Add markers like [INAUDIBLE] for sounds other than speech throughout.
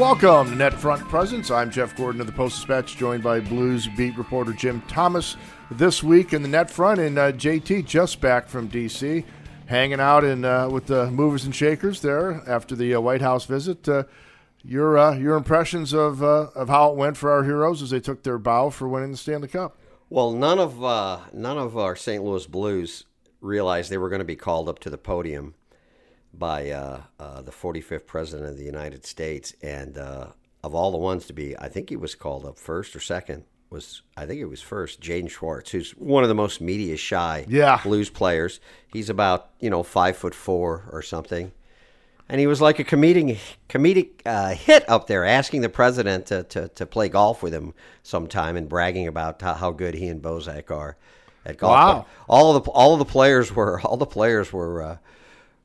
Welcome to Net Front Presence. I'm Jeff Gordon of the Post Dispatch, joined by Blues beat reporter Jim Thomas. This week in the Netfront, and uh, JT just back from D.C., hanging out in uh, with the movers and shakers there after the uh, White House visit. Uh, your uh, your impressions of uh, of how it went for our heroes as they took their bow for winning the Stanley Cup. Well, none of none of our St. Louis Blues realized they were going to be called up to the podium by uh, uh, the 45th president of the United States, and uh, of all the ones to be, I think he was called up first or second. Was I think it was first Jaden Schwartz, who's one of the most media shy yeah. blues players. He's about you know five foot four or something, and he was like a comedic comedic uh, hit up there, asking the president to, to, to play golf with him sometime and bragging about how, good he and Bozak are at golf. Wow. all of the all of the players were all the players were uh,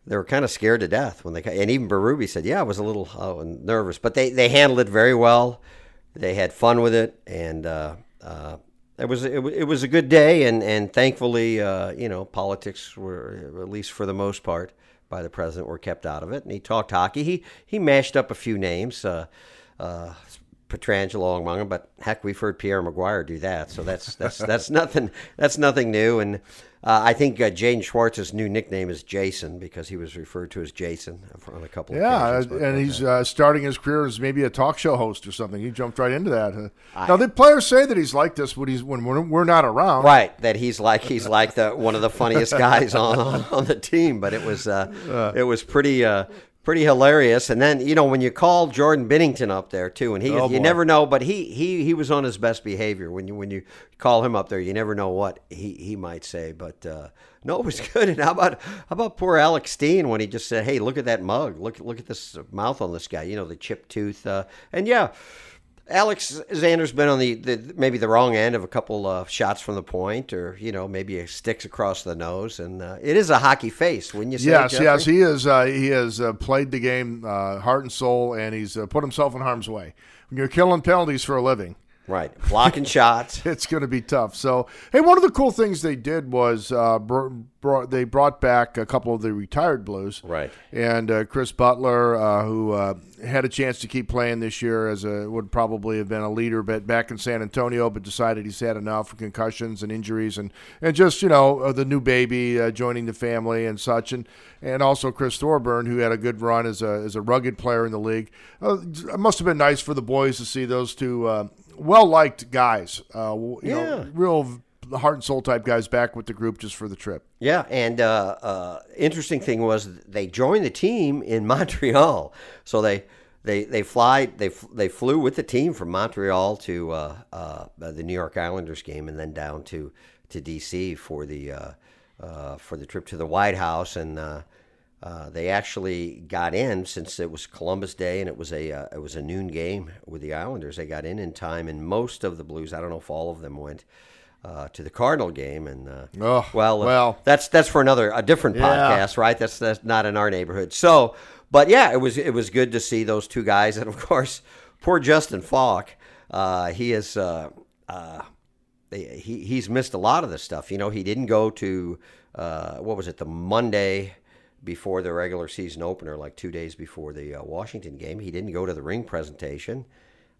they were kind of scared to death when they and even Berube said, "Yeah, I was a little uh, nervous," but they they handled it very well. They had fun with it, and uh, uh, it was it, it, was a good day. And and thankfully, uh, you know, politics were at least for the most part by the president were kept out of it. And he talked hockey. He he mashed up a few names. Uh, uh, Pietrangelo among them, but heck, we've heard Pierre McGuire do that, so that's that's that's [LAUGHS] nothing that's nothing new. And uh, I think uh, Jaden Schwartz's new nickname is Jason because he was referred to as Jason on a couple. Yeah, of Yeah, and he's uh, starting his career as maybe a talk show host or something. He jumped right into that. Uh, I, now the players say that he's like this when he's when we're, we're not around. Right, that he's like he's like the one of the funniest guys on, on, the team. But it was uh, [LAUGHS] uh. it was pretty pretty hilarious. And then you know when you call Jordan Binnington up there too, and he oh, you never know, but he he he was on his best behavior when you when you call him up there. You never know what he he might say, but. Uh, no, it was [LAUGHS] good. And how about how about poor Alex Steen when he just said, "Hey, look at that mug. Look look at this mouth on this guy. You know, the chipped tooth." Uh, and yeah, Alex Zander's been on the, the, maybe the wrong end of a couple of shots from the point, or you know maybe a sticks across the nose, and uh, it is a hockey face, wouldn't you say? Yes, Jeffrey? yes, he is. Uh, he has uh, played the game uh, heart and soul, and he's uh, put himself in harm's way. When you're killing penalties for a living, Right, blocking [LAUGHS] shots. It's going to be tough. So, hey, one of the cool things they did was uh, br- brought, they brought back a couple of the retired Blues. Right. And uh, Chris Butler, uh, who uh, had a chance to keep playing this year as a would probably have been a leader, but back in San Antonio, but decided he's had enough of concussions and injuries, and and just you know uh, the new baby uh, joining the family and such, and and also Chris Thorburn, who had a good run as a as a rugged player in the league. it must have been nice for the boys to see those two well liked guys. Uh, you yeah. know, real heart and soul type guys back with the group just for the trip. Yeah, and uh, uh, interesting thing was they joined the team in [LAUGHS] Montreal, so they. They, they fly they they flew with the team from Montreal to uh, uh, the New York Islanders game and then down to, to DC for the uh, for the trip to the White House and uh, they actually got in since it was Columbus Day and it was a uh, it was a noon game with the Islanders. They got in in time, and most of the Blues, I don't know if all of them went uh, to the Cardinal game. And uh, oh, well, uh, well, that's that's for another a different yeah. podcast, right? That's that's not in our neighborhood. So, but yeah, it was it was good to see those two guys, and of course, poor Justin Faulk. he is. he he's missed a lot of the stuff. You know, he didn't go to what was it the Monday before the regular season opener, like two days before the uh, Washington game. He didn't go to the ring presentation.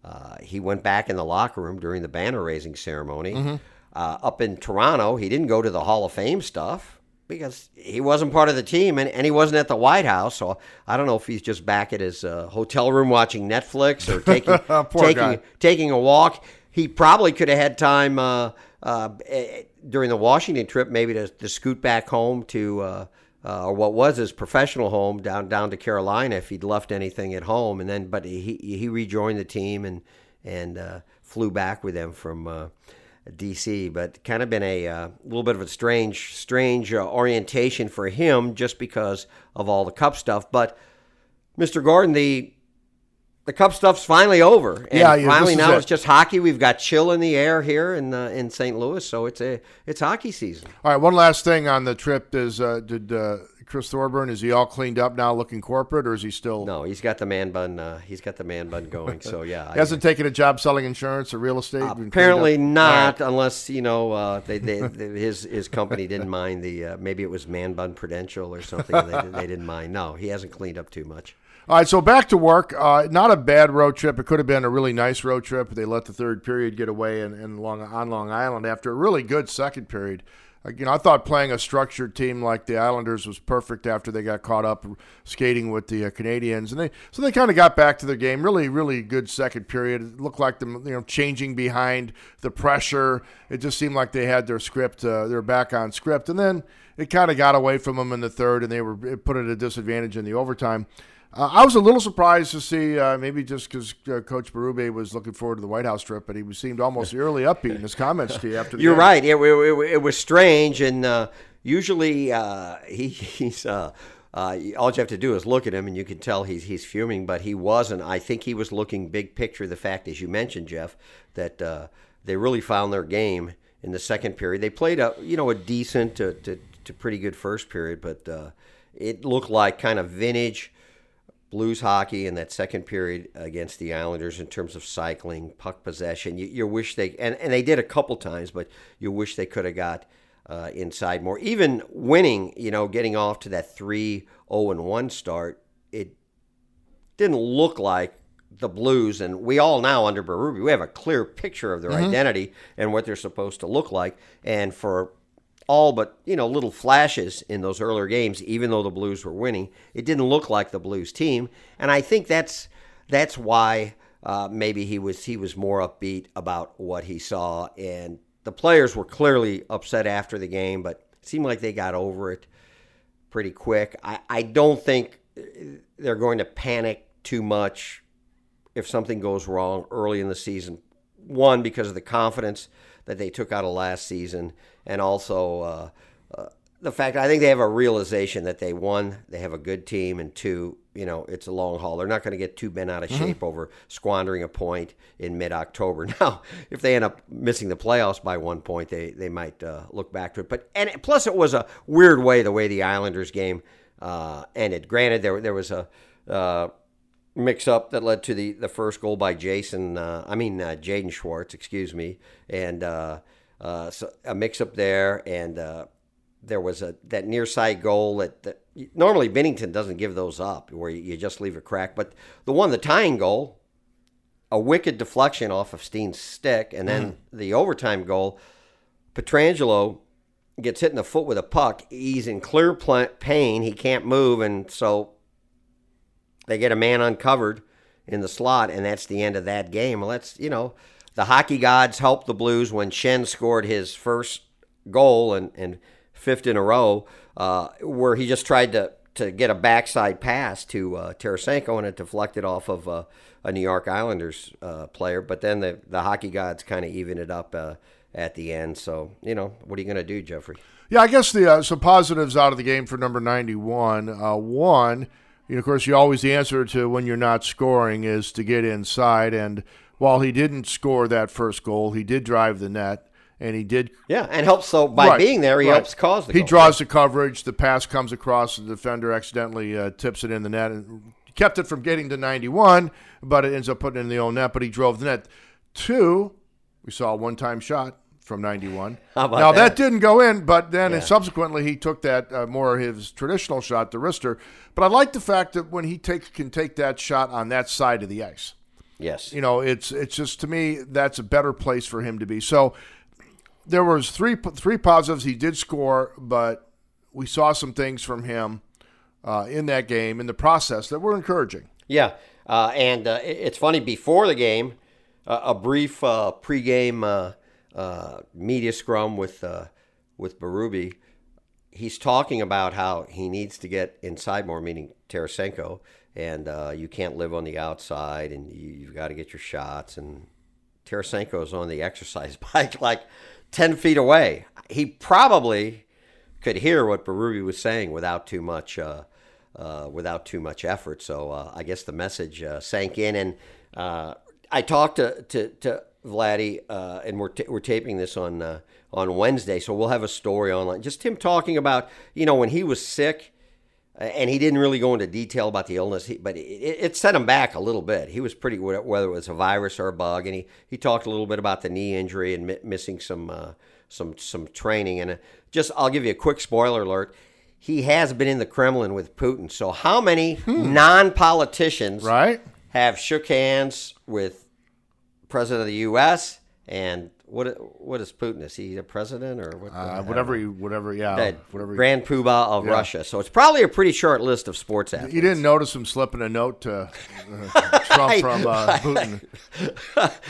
Uh, he went back in the locker room during the banner raising ceremony. Mm-hmm. Uh, up in Toronto, he didn't go to the Hall of Fame stuff because he wasn't part of the team and, and he wasn't at the White House. So I don't know if he's just back at his uh, hotel room watching Netflix or [LAUGHS] taking taking taking a walk. He probably could have had time uh, uh, eh, during the Washington trip, maybe to, to scoot back home to uh, or what was his professional home down down to Carolina if he'd left anything at home, and then but he he rejoined the team and and uh, flew back with them from uh, D.C. But kind of been a uh, little bit of a strange strange uh, orientation for him just because of all the cup stuff. But Mr. Gordon, the the cup stuff's finally over. And yeah, yeah finally now it. it's just hockey. We've got chill in the air here in uh, in St. Louis, so it's a it's hockey season. All right, one last thing on the trip is uh, did uh, Chris Thorburn? Is he all cleaned up now, looking corporate, or is he still? No, he's got the man bun. Uh, he's got the man bun going. So yeah, [LAUGHS] he hasn't taken a job selling insurance or real estate. Apparently not, right. unless you know uh, they, they, [LAUGHS] they, his his company didn't mind the uh, maybe it was man bun prudential or something. they, they didn't mind. No, he hasn't cleaned up too much. All right, so back to work. Uh, not a bad road trip. It could have been a really nice road trip. They let the third period get away in Long, on Long Island after a really good second period. Uh, you know, I thought playing a structured team like the Islanders was perfect after they got caught up skating with the uh, Canadiens, and they so they kind of got back to their game. Really, really good second period. It looked like them, you know, changing behind the pressure. It just seemed like they had their script. Uh, they're back on script, and then it kind of got away from them in the third, and they were put at a disadvantage in the overtime. Uh, I was a little surprised to see, uh, maybe just because uh, Coach Berube was looking forward to the White House trip, but he seemed almost [LAUGHS] eerily upbeat in his comments to you after. The You're game. right. It, it, it, was strange, and uh, usually uh, he, [LAUGHS] he's. Uh, all you have to do is look at him, and you can tell he's he's fuming. But he wasn't. I think he was looking big picture. The fact, as you mentioned, Jeff, that they really found their game in the second period. They played a you know a decent to, to, to pretty good first period, but it looked like kind of vintage Blues hockey in that second period against the Islanders in terms of cycling, puck possession. You, you wish they and, and they did a couple times, but you wish they could have got uh, inside more. Even winning, you know, getting off to that 3 0 1 start, it didn't look like the Blues. And we all now, under Berube, we have a clear picture of their mm-hmm. identity and what they're supposed to look like. And for all but you know little flashes in those earlier games, even though the Blues were winning. It didn't look like the Blues team, and I think that's that's why uh, maybe he was he was more upbeat about what he saw. And the players were clearly upset after the game, but it seemed like they got over it pretty quick. I, I don't think they're going to panic too much if something goes wrong early in the season. One, because of the confidence that they took out of last season, and also uh, uh, the fact I think they have a realization that they one they have a good team, and two you know it's a long haul. They're not going to get too bent out of mm-hmm. shape over squandering a point in mid October. [LAUGHS] Now, if they end up missing the playoffs by one point, they they might uh, look back to it. But and plus, it was a weird way the way the Islanders game uh, ended. Granted, there there was a uh, mix up that led to the, the first goal by Jason, uh, I mean, uh, Jaden Schwartz, excuse me. And uh, uh so a mix up there. And uh, there was a that near side goal that, that, normally Binnington doesn't give those up where you, you just leave a crack. But the one, the tying goal, a wicked deflection off of Steen's stick. And then mm. the overtime goal, Pietrangelo gets hit in the foot with a puck. He's in clear pain. He can't move. And so they get a man uncovered in the slot, and that's the end of that game. Well, that's, you know, the hockey gods helped the Blues when Schenn scored his first goal and, and fifth in a row, uh, where he just tried to, to get a backside pass to uh, Tarasenko and it deflected off of uh, a New York Islanders uh, player. But then the, the hockey gods kind of even it up uh, at the end. So, you know, what are you going to do, Jeffrey? Yeah, I guess the uh, some positives out of the game for number 91. Uh, one, of course, you always the answer to when you're not scoring is to get inside. And while he didn't score that first goal, he did drive the net, and he did. Yeah, and helps. So by right, being there, he right. helps cause the. He goal. draws the coverage. The pass comes across. The defender accidentally uh, tips it in the net and kept it from getting to 91, but it ends up putting it in the own net. But he drove the net. Two, we saw a one-time shot from 91. [LAUGHS] now, that? that? didn't go in, but then yeah. subsequently he took that uh, more his traditional shot, the wrister. But I like the fact that when he take, can take that shot on that side of the ice. Yes. You know, it's it's just to me that's a better place for him to be. So there was three three positives. He did score, but we saw some things from him uh, in that game in the process that were encouraging. Yeah, uh, and uh, it's funny before the game, a brief uh, pregame uh, media scrum with uh, with Berube, he's talking about how he needs to get inside more, meaning Tarasenko, and uh, you can't live on the outside, and you, have got to get your shots. And Tarasenko is on the exercise [LAUGHS] bike, like ten feet away. He probably could hear what Berube was saying without too much. Uh, uh, without too much effort, so I guess the message sank in, and I talked to, to, to Vladdy, uh, and we're, t- we're taping this on uh, on Wednesday, so we'll have a story online. Just him talking about, you know, when he was sick and he didn't really go into detail about the illness, he, but it, it, set him back a little bit. He was pretty whether it was a virus or a bug, and he, he talked a little bit about the knee injury and mi- missing some uh, some some training. And uh, just I'll give you a quick spoiler alert: he has been in the Kremlin with Putin. So how many hmm. non-politicians right have shook hands with president of the U.S. and what what is Putin? Is he a president or what, uh, whatever? He, whatever, yeah, that whatever. Grand Poobah of yeah. Russia. So it's probably a pretty short list of sports athletes. You didn't notice him slipping a note to uh, [LAUGHS] Trump [LAUGHS] from uh, [LAUGHS] Putin.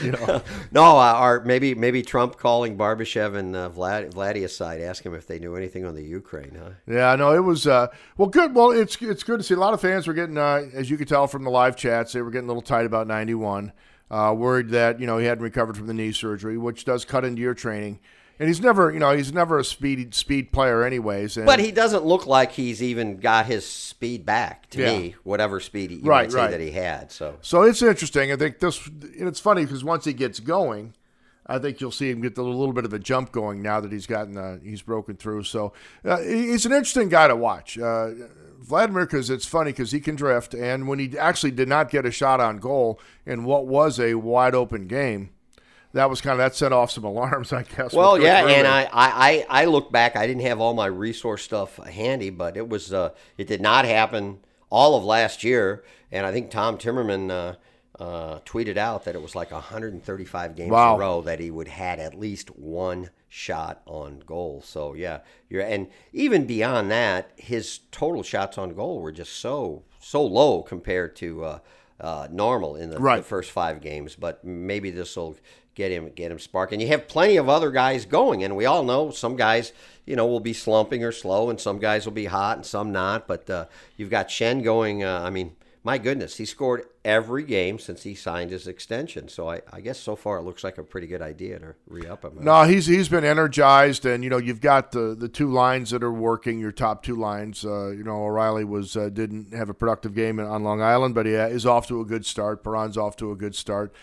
you know, no, uh, or maybe maybe Trump calling Barbashev and uh, Vlad Vladius side, asking him if they knew anything on the Ukraine. Huh? Yeah, no, it was uh, well, good. Well, it's it's good to see a lot of fans were getting, uh, as you could tell from the live chats, they were getting a little tight about ninety one. Uh, worried that you know he hadn't recovered from the knee surgery, which does cut into your training. And he's never, you know, he's never a speed speed player, anyways. And but he doesn't look like he's even got his speed back to yeah. me, whatever speed you right, might say right. that he had. So, so it's interesting. I think this, and it's funny because once he gets going, I think you'll see him get a little bit of a jump going now that he's gotten, uh, he's broken through. So, uh, he's an interesting guy to watch. Uh, Vladimir, because it's funny because he can drift, and when he actually did not get a shot on goal in what was a wide open game, that was kind of that set off some [LAUGHS] alarms, I guess. Well, yeah, and I, I I look back. I didn't have all my resource stuff handy, but it was uh, it did not happen all of last year, and I think Tom Timmerman. Uh, tweeted out that it was like 135 games wow. in a row that he would had at least one shot on goal. So yeah, you're and even beyond that, his total shots on goal were just so so low compared to uh, uh, normal in the, right. the, first five games. But maybe this will get him get him sparking. You have plenty of other guys going, and we all know some guys you know will be slumping or slow, and some guys will be hot and some not. But uh, you've got Schenn going. Uh, I mean my goodness, he scored every game since he signed his extension. So I, I guess so far it looks like a pretty good idea to re up him. No, he's he's been energized, and you know you've got the the two lines that are working. Your top two lines. Uh, you know O'Reilly was uh, didn't have a productive game on Long Island, but he is off to a good start. Perron's off to a good start.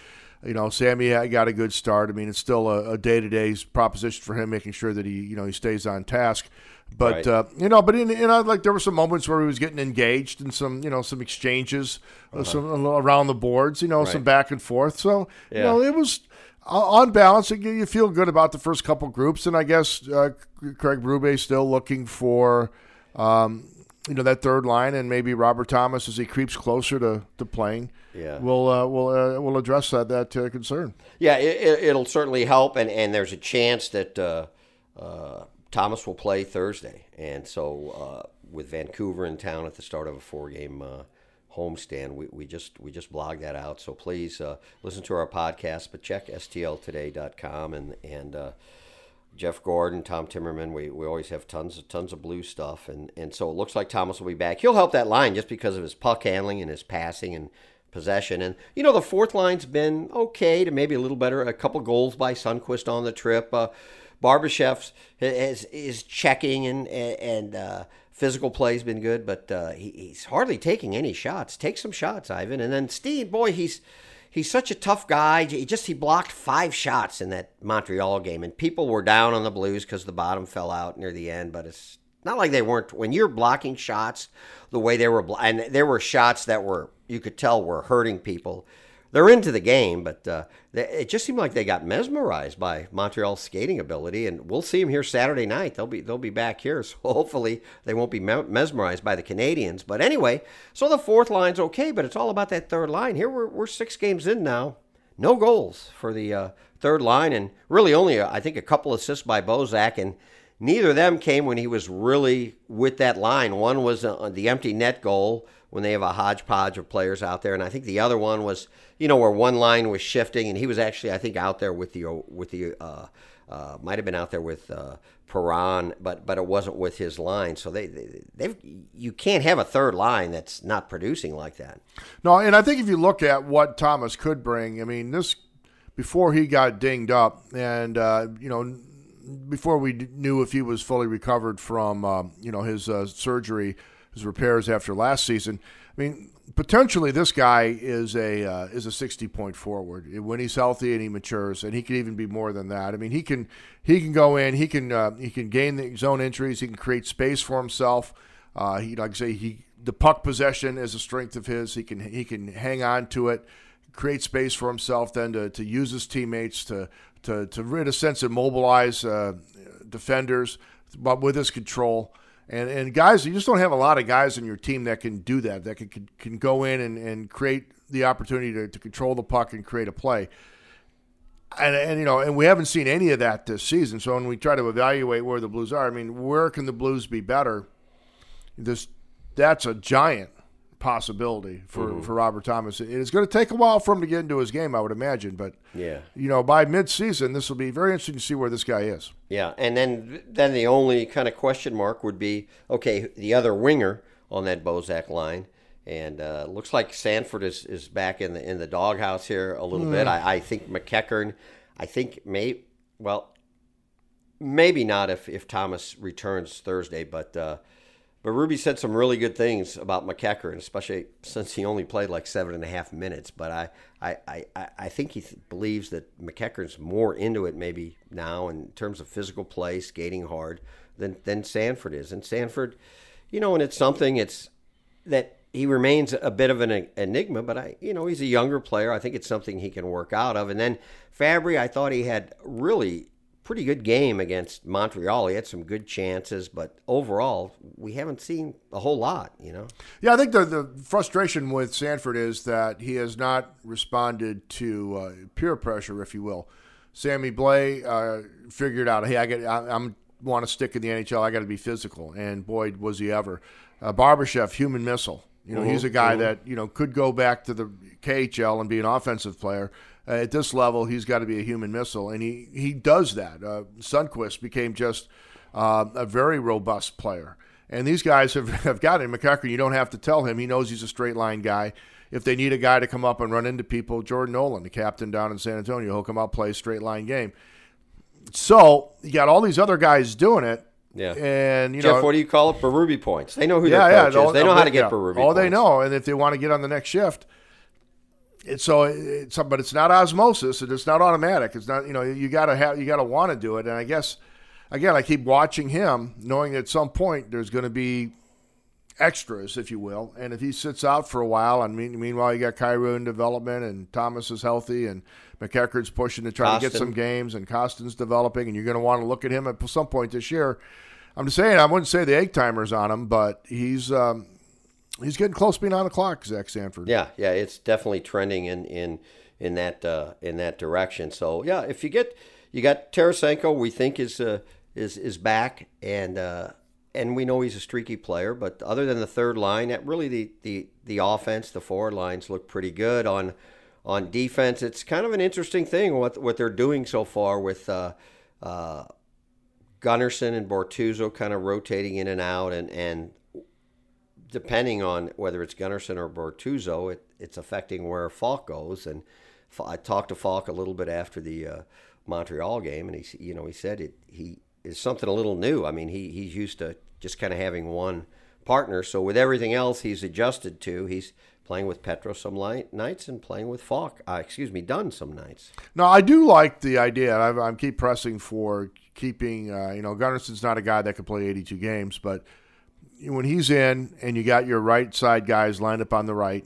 You know, Sammy got a good start. I mean, it's still a day to day proposition for him, making sure that he you know he stays on task. But right. uh, you know, but in, in uh, like there were some moments where he was getting engaged in some you know some exchanges, uh, uh-huh. some around the boards, you know, right. some back and forth. So yeah. you know, it was on balance, you feel good about the first couple groups, and I guess uh, Craig Berube still looking for. Um, you know that third line, and maybe Robert Thomas as he creeps closer to, to playing. Yeah, we'll uh, will uh, will address that that uh, concern. Yeah, it, will certainly help, and, and there's a chance that uh, uh, Thomas will play Thursday, and so uh, with Vancouver in town at the start of a four-game uh, homestand, we, we just we just blogged that out. So please uh, listen to our podcast, but check stltoday.com and and uh, Jeff Gordon, Tom Timmerman. We, we always have tons of tons of blue stuff, and and so it looks like Thomas will be back. He'll help that line just because of his puck handling and his passing and possession. And you know the fourth line's been okay to maybe a little better. A couple goals by Sundqvist on the trip. Uh, Barbashev is, is checking and and uh, physical play's been good, but uh, he, he's hardly taking any shots. Take some shots, Ivan. And then Steen, boy, he's he's such a tough guy. He just he blocked five shots in that Montreal game, and people were down on the Blues because the bottom fell out near the end. But it's not like they weren't. When you're blocking shots the way they were, and there were shots that were you could tell were hurting people they're into the game, but uh, they, it just seemed like they got mesmerized by Montreal's skating ability, and we'll see them here Saturday night. They'll be they'll be back here, so [LAUGHS] hopefully they won't be mesmerized by the Canadiens. But anyway, so the fourth line's okay, but it's all about that third line. Here we're we're six games in now, no goals for the uh, third line, and really only uh, I think a couple assists by Bozak, and neither of them came when he was really with that line. One was uh, the empty net goal when they have a hodgepodge of players out there. And I think the other one was, you know, where one line was shifting, and he was actually, I think, out there with the with the uh, uh, might have been out there with uh, Perron, but but it wasn't with his line. So they they you can't have a third line that's not producing like that. No, and I think if you look at what Thomas could bring, I mean, this before he got dinged up, and uh, you know. Before we knew if he was fully recovered from, uh, you know, his uh, surgery, his repairs after last season. I mean, potentially this guy is a uh, is a 60 point forward when he's healthy and he matures, and he can even be more than that. I mean, he can he can go in, he can uh, he can gain the zone entries, he can create space for himself. Uh, he like I say he the puck possession is a strength of his. He can he can hang on to it, create space for himself, then to, to use his teammates to to to in a sense immobilize uh, defenders, but with his control. And and guys, you just don't have a lot of guys in your team that can do that. That can can, can go in and, and create the opportunity to, to control the puck and create a play. And, and you know, and we haven't seen any of that this season. So when we try to evaluate where the Blues are, I mean, where can the Blues be better? This that's a giant possibility for, mm-hmm. for Robert Thomas. It's going to take a while for him to get into his game, I would imagine. But yeah, you know, by midseason, this will be very interesting to see where this guy is. Yeah, and then then the only kind of question mark would be okay, the other winger on that Bozak line. And uh, looks like Sanford is, is back in the in the doghouse here a little mm. bit. I, I think MacEachern, I think may well, maybe not if, if Thomas returns Thursday, but uh, but Ruby said some really good things about MacEachern, especially since he only played like seven and a half minutes. But I, I, I, I think he th- believes that MacEachern's more into it maybe now in terms of physical play, skating hard, than, than Sanford is. And Sanford, you know, and it's something it's that he remains a bit of an enigma, but I, you know, he's a younger player. I think it's something he can work out of. And then Fabbri, I thought he had really pretty good game against Montreal. He had some good chances, but overall, we haven't seen a whole lot, you know? Yeah, I think the, the frustration with Sanford is that he has not responded to uh, peer pressure, if you will. Sammy Blais uh, figured out, hey, I get, I, am want to stick in the NHL. I got to be physical, and boy, was he ever. Uh, Barbashev, human missile. You know, mm-hmm. he's a guy mm-hmm. that you know could go back to the KHL and be an offensive player uh, at this level, he's got to be a human missile, and he he does that. Uh, Sundqvist became just uh, a very robust player, and these guys have [LAUGHS] have got him. MacEachern, you don't have to tell him; he knows he's a straight line guy. If they need a guy to come up and run into people, Jordan Nolan, the captain down in San Antonio, he'll come out play a straight line game. So you got all these other guys doing it. Yeah. And you Jeff, know, what do you call it? Berube points. They know who yeah, their coach yeah, is. They know how to get yeah, Berube. All points. they know, and if they want to get on the next shift, it's so it's but it's not osmosis. It's not automatic. It's not you know you got to have you got to want to do it. And I guess again I keep watching him, knowing at some point there's going to be extras, if you will. And if he sits out for a while, and mean, meanwhile you got Kyrou in development, and Thomas is healthy, and MacEachern's pushing to try to get some games, and Kostin's developing, and you're going to want to look at him at some point this year. I'm just saying I wouldn't say the egg timer's on him, but he's um, he's getting close to being on the clock, Zach Sanford. Yeah, yeah, it's definitely trending in in in that uh, in that direction. So yeah, if you get you got Tarasenko, we think is uh, is is back, and uh, and we know he's a streaky player. But other than the third line, that really the the the offense, the forward lines look pretty good on on defense. It's kind of an interesting thing what what they're doing so far with. Uh, uh, Gunnarsson and Bortuzzo kind of rotating in and out, and, and depending on whether it's Gunnarsson or Bortuzzo, it, it's affecting where Faulk goes. And I talked to Faulk a little bit after the uh, Montreal game, and he, you know, he said it. He is something a little new. I mean, he he's used to just kind of having one partner. So with everything else he's adjusted to, he's playing with Petro some light nights and playing with Faulk. Uh, excuse me, Dunn some nights. No, I do like the idea. I, I keep pressing for keeping. Uh, you know, Gunnarsson's not a guy that can play 82 games, but when he's in and you got your right side guys lined up on the right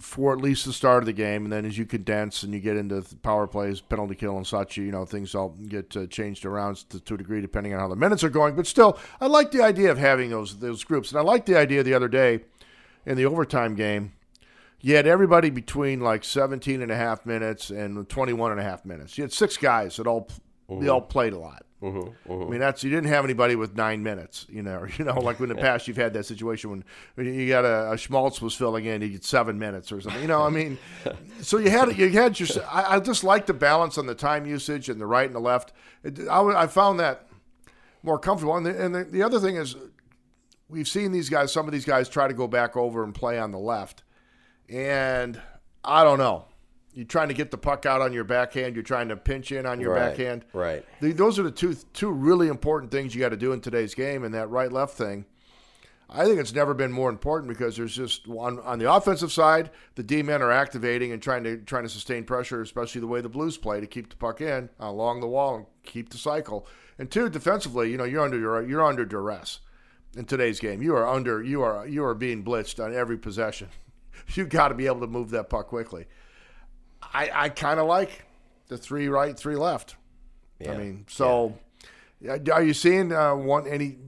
for at least the start of the game, and then as you condense and you get into power plays, penalty kill, and such, you know things all get uh, changed around to, to, a degree depending on how the minutes are going. But still, I like the idea of having those those groups, and I like the idea the other day in the overtime game. You had everybody between like 17 and a half minutes and 21 and a half minutes. You had six guys that all they all played a lot. Mm-hmm, mm-hmm. I mean, that's you didn't have anybody with nine minutes, you know. [LAUGHS] You know, like in the past, you've had that situation when, when you got a, a Schmaltz was filling in, you get seven minutes or something. You know, I mean, [LAUGHS] so you had it you had your. I, I, just like the balance on the time usage and the right and the left. It, I, I found that more comfortable. And, the, and the, the other thing is, we've seen these guys. Some of these guys try to go back over and play on the left, and I don't know you're trying to get the puck out on your backhand. You're trying to pinch in on your right, backhand. Right. The, those are the two two really important things you got to do in today's game. And that right left thing, I think it's never been more important because there's just on on the offensive side, the D men are activating and trying to trying to sustain pressure, especially the way the Blues play to keep the puck in along the wall and keep the cycle. And two, defensively, you know, you're under you're under duress in today's game. You are under. You are you are being blitzed on every possession. You got to be able to move that puck quickly. I I kind of like the three right, three left. Yeah. I mean, so yeah. are you seeing uh, one any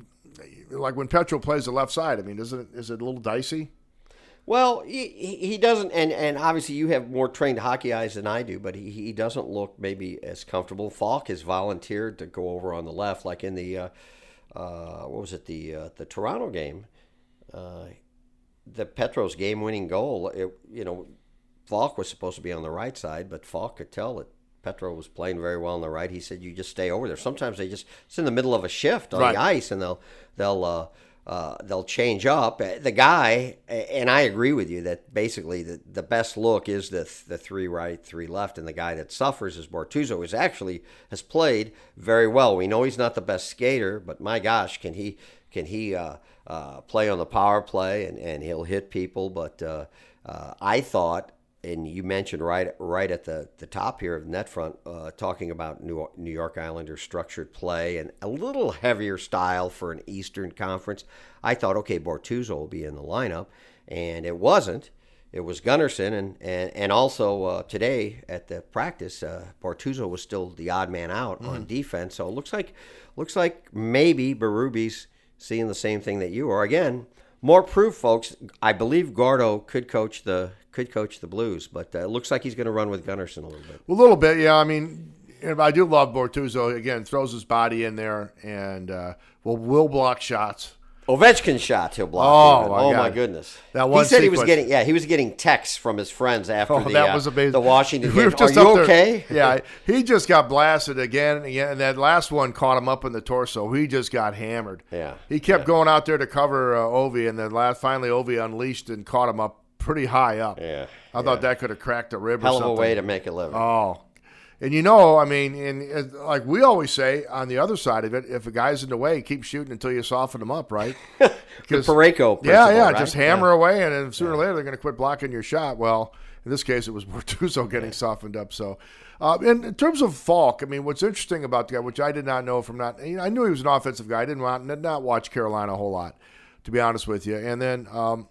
like when Petro plays the left side? I mean, is it is it a little dicey? Well, he, he doesn't, and, and obviously you have more trained hockey eyes than I do, but he, he doesn't look maybe as comfortable. Faulk has volunteered to go over on the left, like in the uh, uh, what was it the uh, the Toronto game, uh, the Petros game winning goal. It, you know, Faulk was supposed to be on the right side, but Faulk could tell that Petro was playing very well on the right. He said, "You just stay over there." Sometimes they just it's in the middle of a shift on Right. the ice, and they'll they'll uh, uh, they'll change up. Uh, The guy, and I agree with you that basically the, the best look is the the three right, three left, and the guy that suffers is Bortuzzo, who's actually has played very well. We know he's not the best skater, but my gosh, can he can he uh, uh, play on the power play and, and he'll hit people? But uh, uh, I thought and you mentioned right right at the, the top here of net front, uh, talking about New, New York Islanders structured play and a little heavier style for an Eastern Conference. I thought, okay, Bortuzzo will be in the lineup, and it wasn't. It was Gunnarsson, and and, and also uh, today at the practice, uh, Bortuzzo was still the odd man out on defense. So it looks like looks like maybe Berube's seeing the same thing that you are. Again, more proof, folks. I believe Gordo could coach the could coach the Blues, but uh, it looks like he's going to run with Gunnarsson a little bit. A little bit, yeah. I mean, I do love Bortuzzo. Again, throws his body in there and uh, will will block shots. Ovechkin shots he'll block. Oh, my oh my goodness! That one he said he was getting yeah he was getting texts from his friends after Oh, the that uh, was amazing. the Washington We game. just Are you okay? [LAUGHS] Yeah, he just got blasted again and again, and that last one caught him up in the torso. He just got hammered. Yeah, he kept going out there to cover uh, Ovi, and then last finally Ovi unleashed and caught him up pretty high up. Yeah, I thought that could have cracked a rib. hell or of a way to make a living. Oh, and you know, I mean, and like we always say on the other side of it, if a guy's in the way, keep shooting until you soften him up, right? [LAUGHS] the Parayko, yeah, yeah, right? just hammer away, and then sooner or later they're going to quit blocking your shot. Well, in this case, it was [LAUGHS] Bortuzzo getting softened up. So, uh, and in terms of Faulk, I mean, what's interesting about the guy, which I did not know from not, you know, I knew he was an offensive guy. I didn't want, did not watch Carolina a whole lot, to be honest with you. And then, um,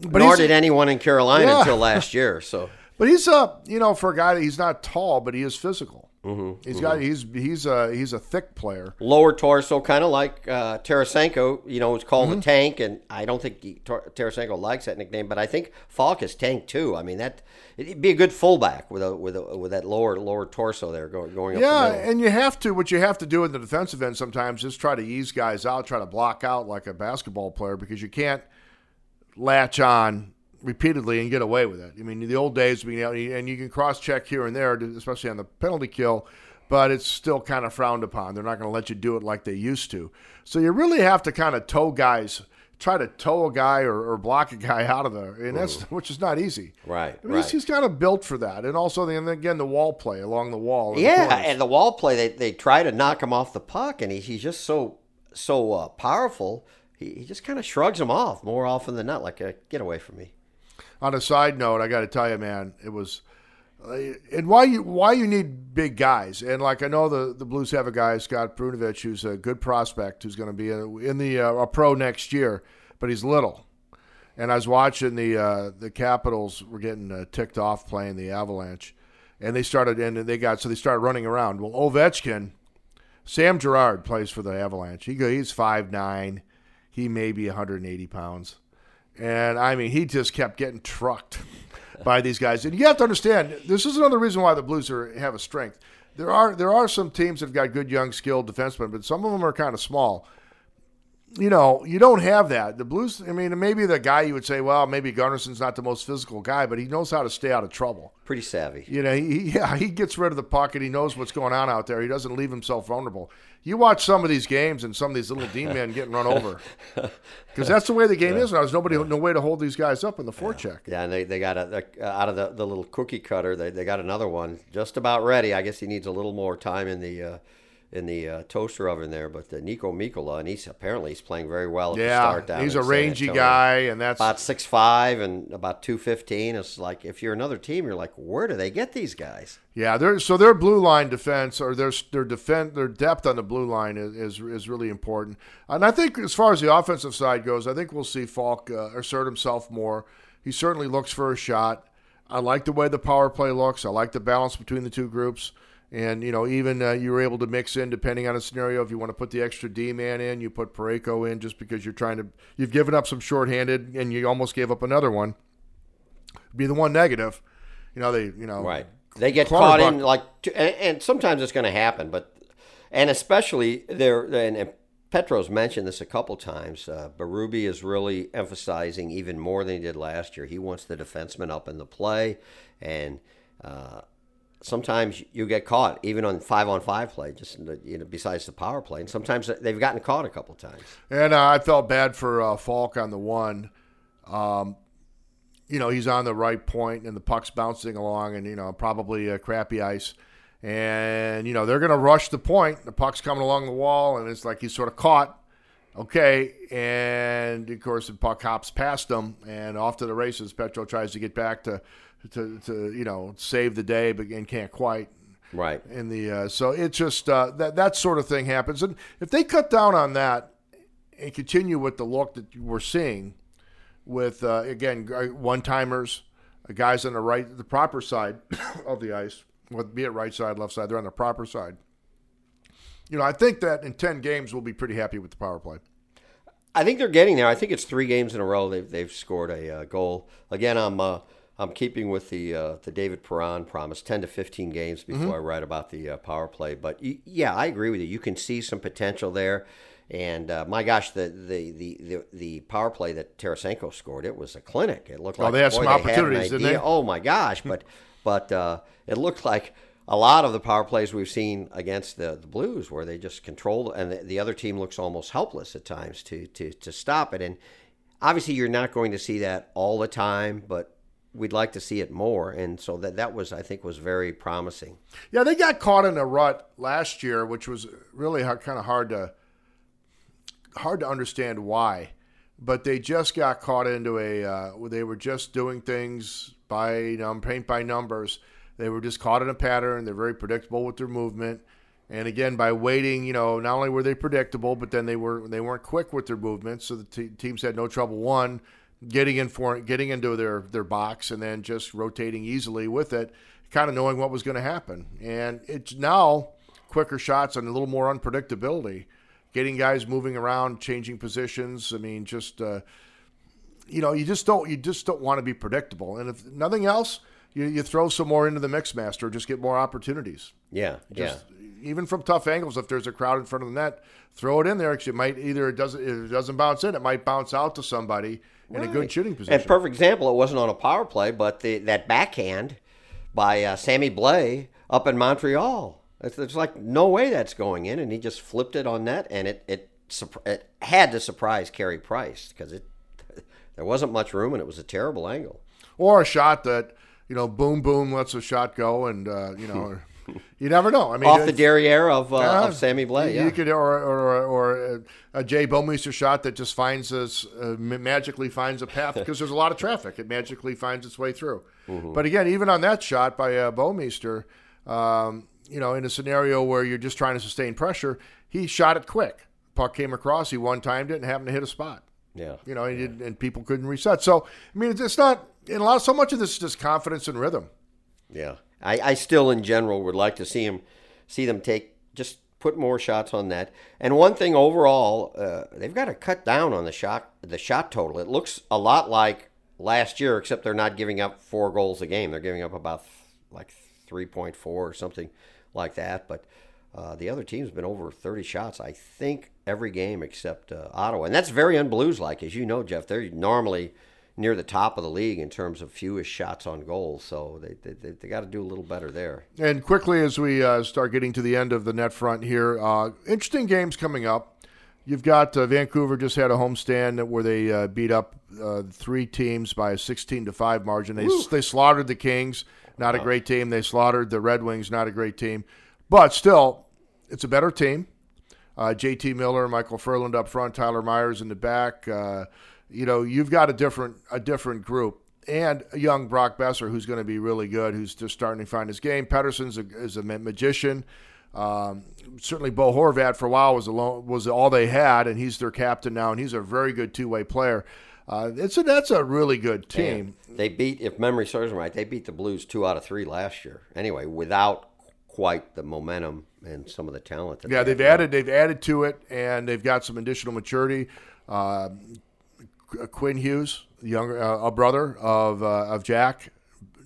but Nor did anyone in Carolina Yeah. until last year. [LAUGHS] So But he's a you know for a guy that he's not tall, but he is physical. Mm-hmm, He's got he's he's a he's a thick player. lower torso, kind of like uh, Tarasenko. You know, it's called Mm-hmm. the tank, and I don't think he, Tar- Tarasenko likes that nickname, but I think Faulk is tank too. I mean, that it'd be a good fullback with a with a, with that lower lower torso there going going up Yeah, the and you have to what you have to do in the defensive end sometimes is try to ease guys out, try to block out like a basketball player because you can't latch on repeatedly and get away with it. I mean, the old days, you know, and you can cross check here and there, especially on the penalty kill, but it's still kind of frowned upon. They're not going to let you do it like they used to. So you really have to kind of tow guys, try to tow a guy or, or block a guy out of there, and that's which is not easy. Right, I mean, he's, right. he's kind of built for that, and also the, and again the wall play along the wall. in the Yeah, and the wall play, they, they try to knock him off the puck, and he, he's just so so uh, powerful. He, he just kind of shrugs them off more often than not, like, uh, get away from me. on a side note, I got to tell you, man, it was, uh, and why you why you need big guys, and like I know the the Blues have a guy Scott Perunovich who's a good prospect who's going to be in, in the uh, a pro next year, but he's little. And I was watching the uh, the Capitals were getting uh, ticked off playing the Avalanche, and they started and they got so they started running around. Well, Ovechkin, Sam Girard plays for the Avalanche. He he's five nine, he may be 180 pounds. And I mean, he just kept getting trucked [LAUGHS] by these guys. And you have to understand, this is another reason why the Blues are, have a strength. There are there are some teams that have got good young skilled defensemen, but some of them are kind of small. You know, you don't have that. The Blues. I mean, maybe the guy you would say, well, maybe Gunnarsson's not the most physical guy, but he knows how to stay out of trouble. Pretty savvy. You know, he, [LAUGHS] yeah, he gets rid of the puck and he knows what's going on out there. He doesn't leave himself vulnerable. You watch some of these games and some of these little D men [LAUGHS] getting run over [LAUGHS] because that's the way the game is now. There's nobody, no way to hold these guys up in the forecheck. Yeah, and they, they got a, they're, uh, out of the, the little cookie cutter. They, they got another one just about ready. I guess he needs a little more time in the uh, in the uh, toaster oven there. But uh, Niko Mikkola, and he's apparently he's playing very well at the start down he's a rangy guy, and that's About six five and about two fifteen. It's like if you're another team, you're like, where do they get these guys? Yeah, their so their blue line defense or their their defense their depth on the blue line is, is is really important. And I think as far as the offensive side goes, I think we'll see Faulk uh, assert himself more. He certainly looks for a shot. I like the way the power play looks. I like the balance between the two groups. And you know, even uh, you were able to mix in depending on a scenario. If you want to put the extra D man in, you put Parayko in just because you're trying to. You've given up some shorthanded, and you almost gave up another one. Be the one negative. You know they. You know. Right. They get caught in like, and, and sometimes it's going to happen, but and especially there. And, and Petros mentioned this a couple times. Uh, Berube is really emphasizing even more than he did last year. He wants the defenseman up in the play, and uh, sometimes you get caught even on five on five play. Just you know, besides the power play, and sometimes they've gotten caught a couple times. And uh, I felt bad for uh, Faulk on the one. Um, you know, he's on the right point and the puck's bouncing along and, you know, probably crappy ice. And, you know, they're going to rush the point. The puck's coming along the wall and it's like he's sort of caught. Okay. And, of course, the puck hops past him and off to the races. Petro tries to get back to, to, to you know, save the day, but and can't quite Right. in the uh, so it's just uh, that that sort of thing happens and if they cut down on that and continue with the look that we're seeing with uh, again one timers guys on the right the proper side [COUGHS] of the ice with be it right side left side they're on the proper side you know i think that in 10 games we'll be pretty happy with the power play I think they're getting there. I think it's three games in a row they've they've scored a uh, goal. Again, I'm uh, I'm keeping with the uh, the David Perron promise, ten to fifteen games before I write about the uh, power play. But y- yeah, I agree with you. You can see some potential there. And uh, my gosh, the, the, the, the, the power play that Tarasenko scored, it was a clinic. It looked Oh, like they had boy, some opportunities, didn't they? Oh my gosh! But but uh, it looked like a lot of the power plays we've seen against the, the Blues, where they just control, and the, the other team looks almost helpless at times to, to to stop it. And obviously, you're not going to see that all the time, but we'd like to see it more. And so that that was, I think, was very promising. Yeah, they got caught in a rut last year, which was really kind of hard to hard to understand why. But they just got caught into a uh, they were just doing things by num paint by numbers. They were just caught in a pattern. They're very predictable with their movement. And again, by waiting, you know, not only were they predictable, but then they were they weren't quick with their movements. So the te- teams had no trouble one getting in for getting into their their box and then just rotating easily with it, kind of knowing what was going to happen. And it's now quicker shots and a little more unpredictability, getting guys moving around, changing positions. I mean, just uh, you know, you just don't you just don't want to be predictable. And if nothing else, you, you throw some more into the mix master, just get more opportunities. Yeah, Just even from tough angles, if there's a crowd in front of the net, throw it in there because it might either it doesn't it doesn't bounce in, it might bounce out to somebody in a good shooting position. And perfect example, it wasn't on a power play, but the, that backhand by uh, Sammy Blais up in Montreal. It's, it's like no way that's going in, and he just flipped it on net, and it it, it had to surprise Carey Price because it [LAUGHS] there wasn't much room, and it was a terrible angle. or a shot that you know, boom, boom, lets a shot go, and uh, you [LAUGHS] know, you never know. I mean, Off the derriere of, uh, Yeah. of Sammy Blais, You yeah. could, or or, or a, a Jay Bouwmeester shot that just finds us uh, magically finds a path [LAUGHS] because there's a lot of traffic. It magically finds its way through. Mm-hmm. But again, even on that shot by uh, Bouwmeester, um, you know, in a scenario where you're just trying to sustain pressure, he shot it quick. Puck came across, he one timed it and happened to hit a spot. yeah. You know, did, and people couldn't reset. So I mean, it's, it's not. And a lot, so much of this is just confidence and rhythm. Yeah, I, I still in general would like to see him, see them take just put more shots on that. And one thing overall, uh, they've got to cut down on the shot the shot total. It looks a lot like last year, except they're not giving up four goals a game. They're giving up about like three point four or something like that. But uh, the other team's been over thirty shots, I think, every game except uh, Ottawa, and that's very unblues like, as you know, Jeff. They're normally near the top of the league in terms of fewest shots on goal. So they they, they, they got to do a little better there. And quickly, as we uh, start getting to the end of the net front here, uh, interesting games coming up. You've got uh, Vancouver just had a homestand where they uh, beat up uh, three teams by a 16 to 5 margin. They, they slaughtered the Kings, not a great team. They slaughtered the Red Wings, not a great team. But still, it's a better team. Uh, JT Miller, Micheal Ferland up front, Tyler Myers in the back. You know, you've got a different a different group. And a young Brock Boeser, who's going to be really good, who's just starting to find his game. Pettersson's a, is a magician. Um, certainly, Bo Horvat for a while was alone, was all they had, and he's their captain now, and he's a very good two way player. Uh, it's a, that's a really good team. And they beat, if memory serves me right, they beat the Blues two out of three last year. Anyway, without quite the momentum and some of the talent. yeah, they have added they've added to it, and they've got some additional maturity. Uh, Quinn Hughes, younger uh, a brother of uh, of Jack,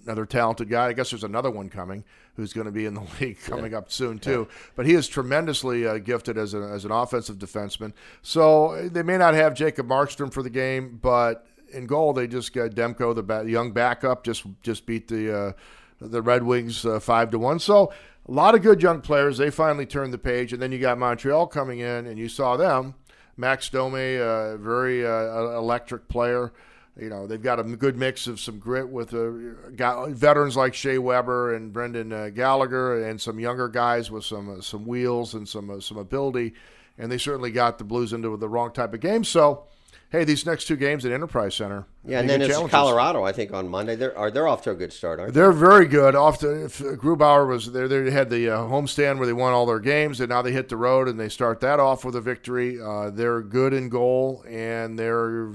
another talented guy. I guess there's another one coming who's going to be in the [LAUGHS] league coming yeah. up soon too. Yeah. But he is tremendously uh, gifted as, a, as an offensive defenseman. So they may not have Jacob Markstrom for the game, but in goal they just got Demko, the ba- young backup, just just beat the uh, the Red Wings uh, five to one. So a lot of good young players. They finally turned the page, and then you got Montreal coming in, and you saw them. Max Domi, a very uh, electric player. You know, they've got a good mix of some grit with uh, veterans like Shea Weber and Brendan uh, Gallagher, and some younger guys with some uh, some wheels and some uh, some ability. And they certainly got the Blues into the wrong type of game. So, hey, these next two games at Enterprise Center. Yeah, and then it's challenges. Colorado. I think on Monday they're are they're off to a good start, aren't they? They're very good. Off to if Grubauer was there. They had the uh, homestand where they won all their games, and now they hit the road and they start that off with a victory. Uh, they're good in goal, and they're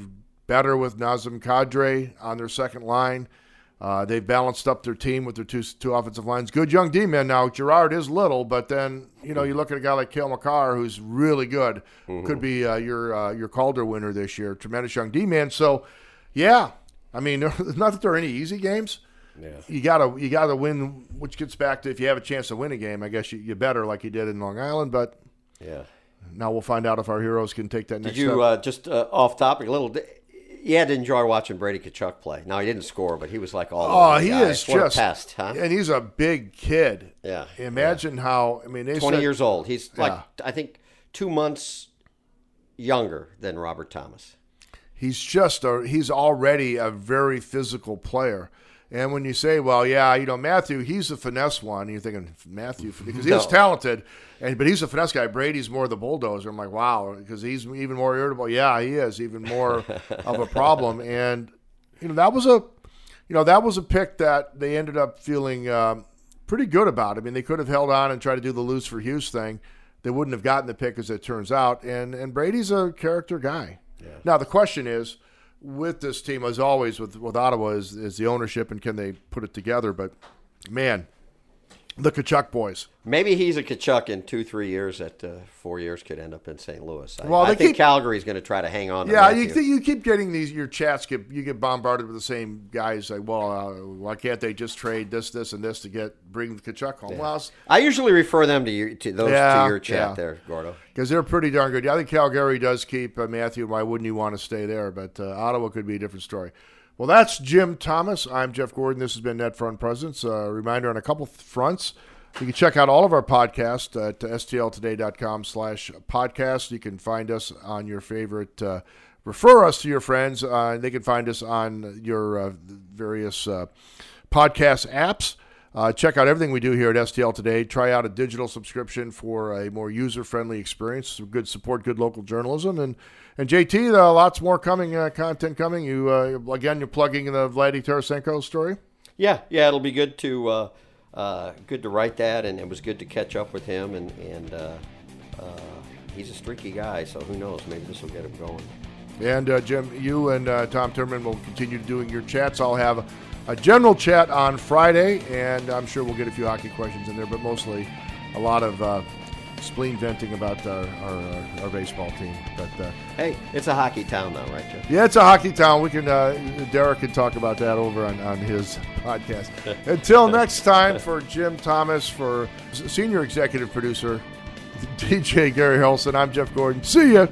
better with Nazem Kadri on their second line. Uh, they've balanced up their team with their two two offensive lines. Good young D men now. Girard is little, but then you know you look at a guy like Cale Makar, who's really good. Mm-hmm. Could be uh, your uh, your Calder winner this year. Tremendous young D man. So, yeah, I mean, [LAUGHS] not that there are any easy games. Yeah. You gotta you gotta win, which gets back to if you have a chance to win a game, I guess you, you better like you did in Long Island. But yeah, now we'll find out if our heroes can take that next. Did you uh, just uh, off topic a little? You had to enjoy watching Brady Tkachuk play. Now he didn't score, but he was like all. Oh, he is what just pest, huh? And he's a big kid. Yeah. Imagine yeah. how. I mean, twenty said, years old. He's like I think two months younger than Robert Thomas. He's just a. He's already a very physical player. And when you say, well, yeah, you know, Matthew, he's a finesse one, you're thinking Matthew [LAUGHS] because he's no. talented, and but he's a finesse guy. Brady's more the bulldozer. I'm like, wow, because he's even more irritable. Yeah, he is even more of a problem. [LAUGHS] And you know, that was a, you know, that was a pick that they ended up feeling um, pretty good about. I mean, they could have held on and tried to do the lose for Hughes thing. They wouldn't have gotten the pick as it turns out. And and Brady's a character guy. Yeah. Now the question is with this team, as always, with, with Ottawa, is, is the ownership and can they put it together. But man, the Tkachuk boys. Maybe he's a Tkachuk in two, three years. At uh, four years, could end up in St. Louis. I, well, I think keep, Calgary's going to try to hang on. yeah, you, you keep getting these. Your chats get you get bombarded with the same guys. Like, well, uh, why can't they just trade this, this, and this to get bring the Tkachuk home? Yeah. Well, I usually refer them to you to those yeah, to your chat yeah. there, Gordo, because they're pretty darn good. Yeah, I think Calgary does keep uh, Matthew. Why wouldn't you want to stay there? But uh, Ottawa could be a different story. Well, that's Jim Thomas. I'm Jeff Gordon. This has been NetFront Presence. A reminder on a couple fronts. You can check out all of our podcasts at stltoday.com slash podcast. You can find us on your favorite, uh, refer us to your friends. Uh, they can find us on your uh, various uh, podcast apps. Uh, check out everything we do here at STL Today. Try out a digital subscription for a more user-friendly experience. Some Good support, good local journalism, and and JT, uh, lots more coming, uh, content coming. You uh, again, you're plugging the Vladdy Tarasenko story. Yeah, yeah, it'll be good to uh, uh, good to write that, and it was good to catch up with him. And, and uh, uh, he's a streaky guy, so who knows? Maybe this will get him going. And uh, Jim, you and uh, Tom Timmermann will continue doing your chats. I'll have a general chat on Friday, and I'm sure we'll get a few hockey questions in there, but mostly a lot of uh, spleen venting about our, our, our baseball team. But uh, hey, it's a hockey town, though, right, Jeff? Yeah, it's a hockey town. We can uh, Derek can talk about that over on, on his [LAUGHS] podcast. Until next time, for Jim Thomas, for senior executive producer [LAUGHS] DJ Gary Hairlson, I'm Jeff Gordon. See ya.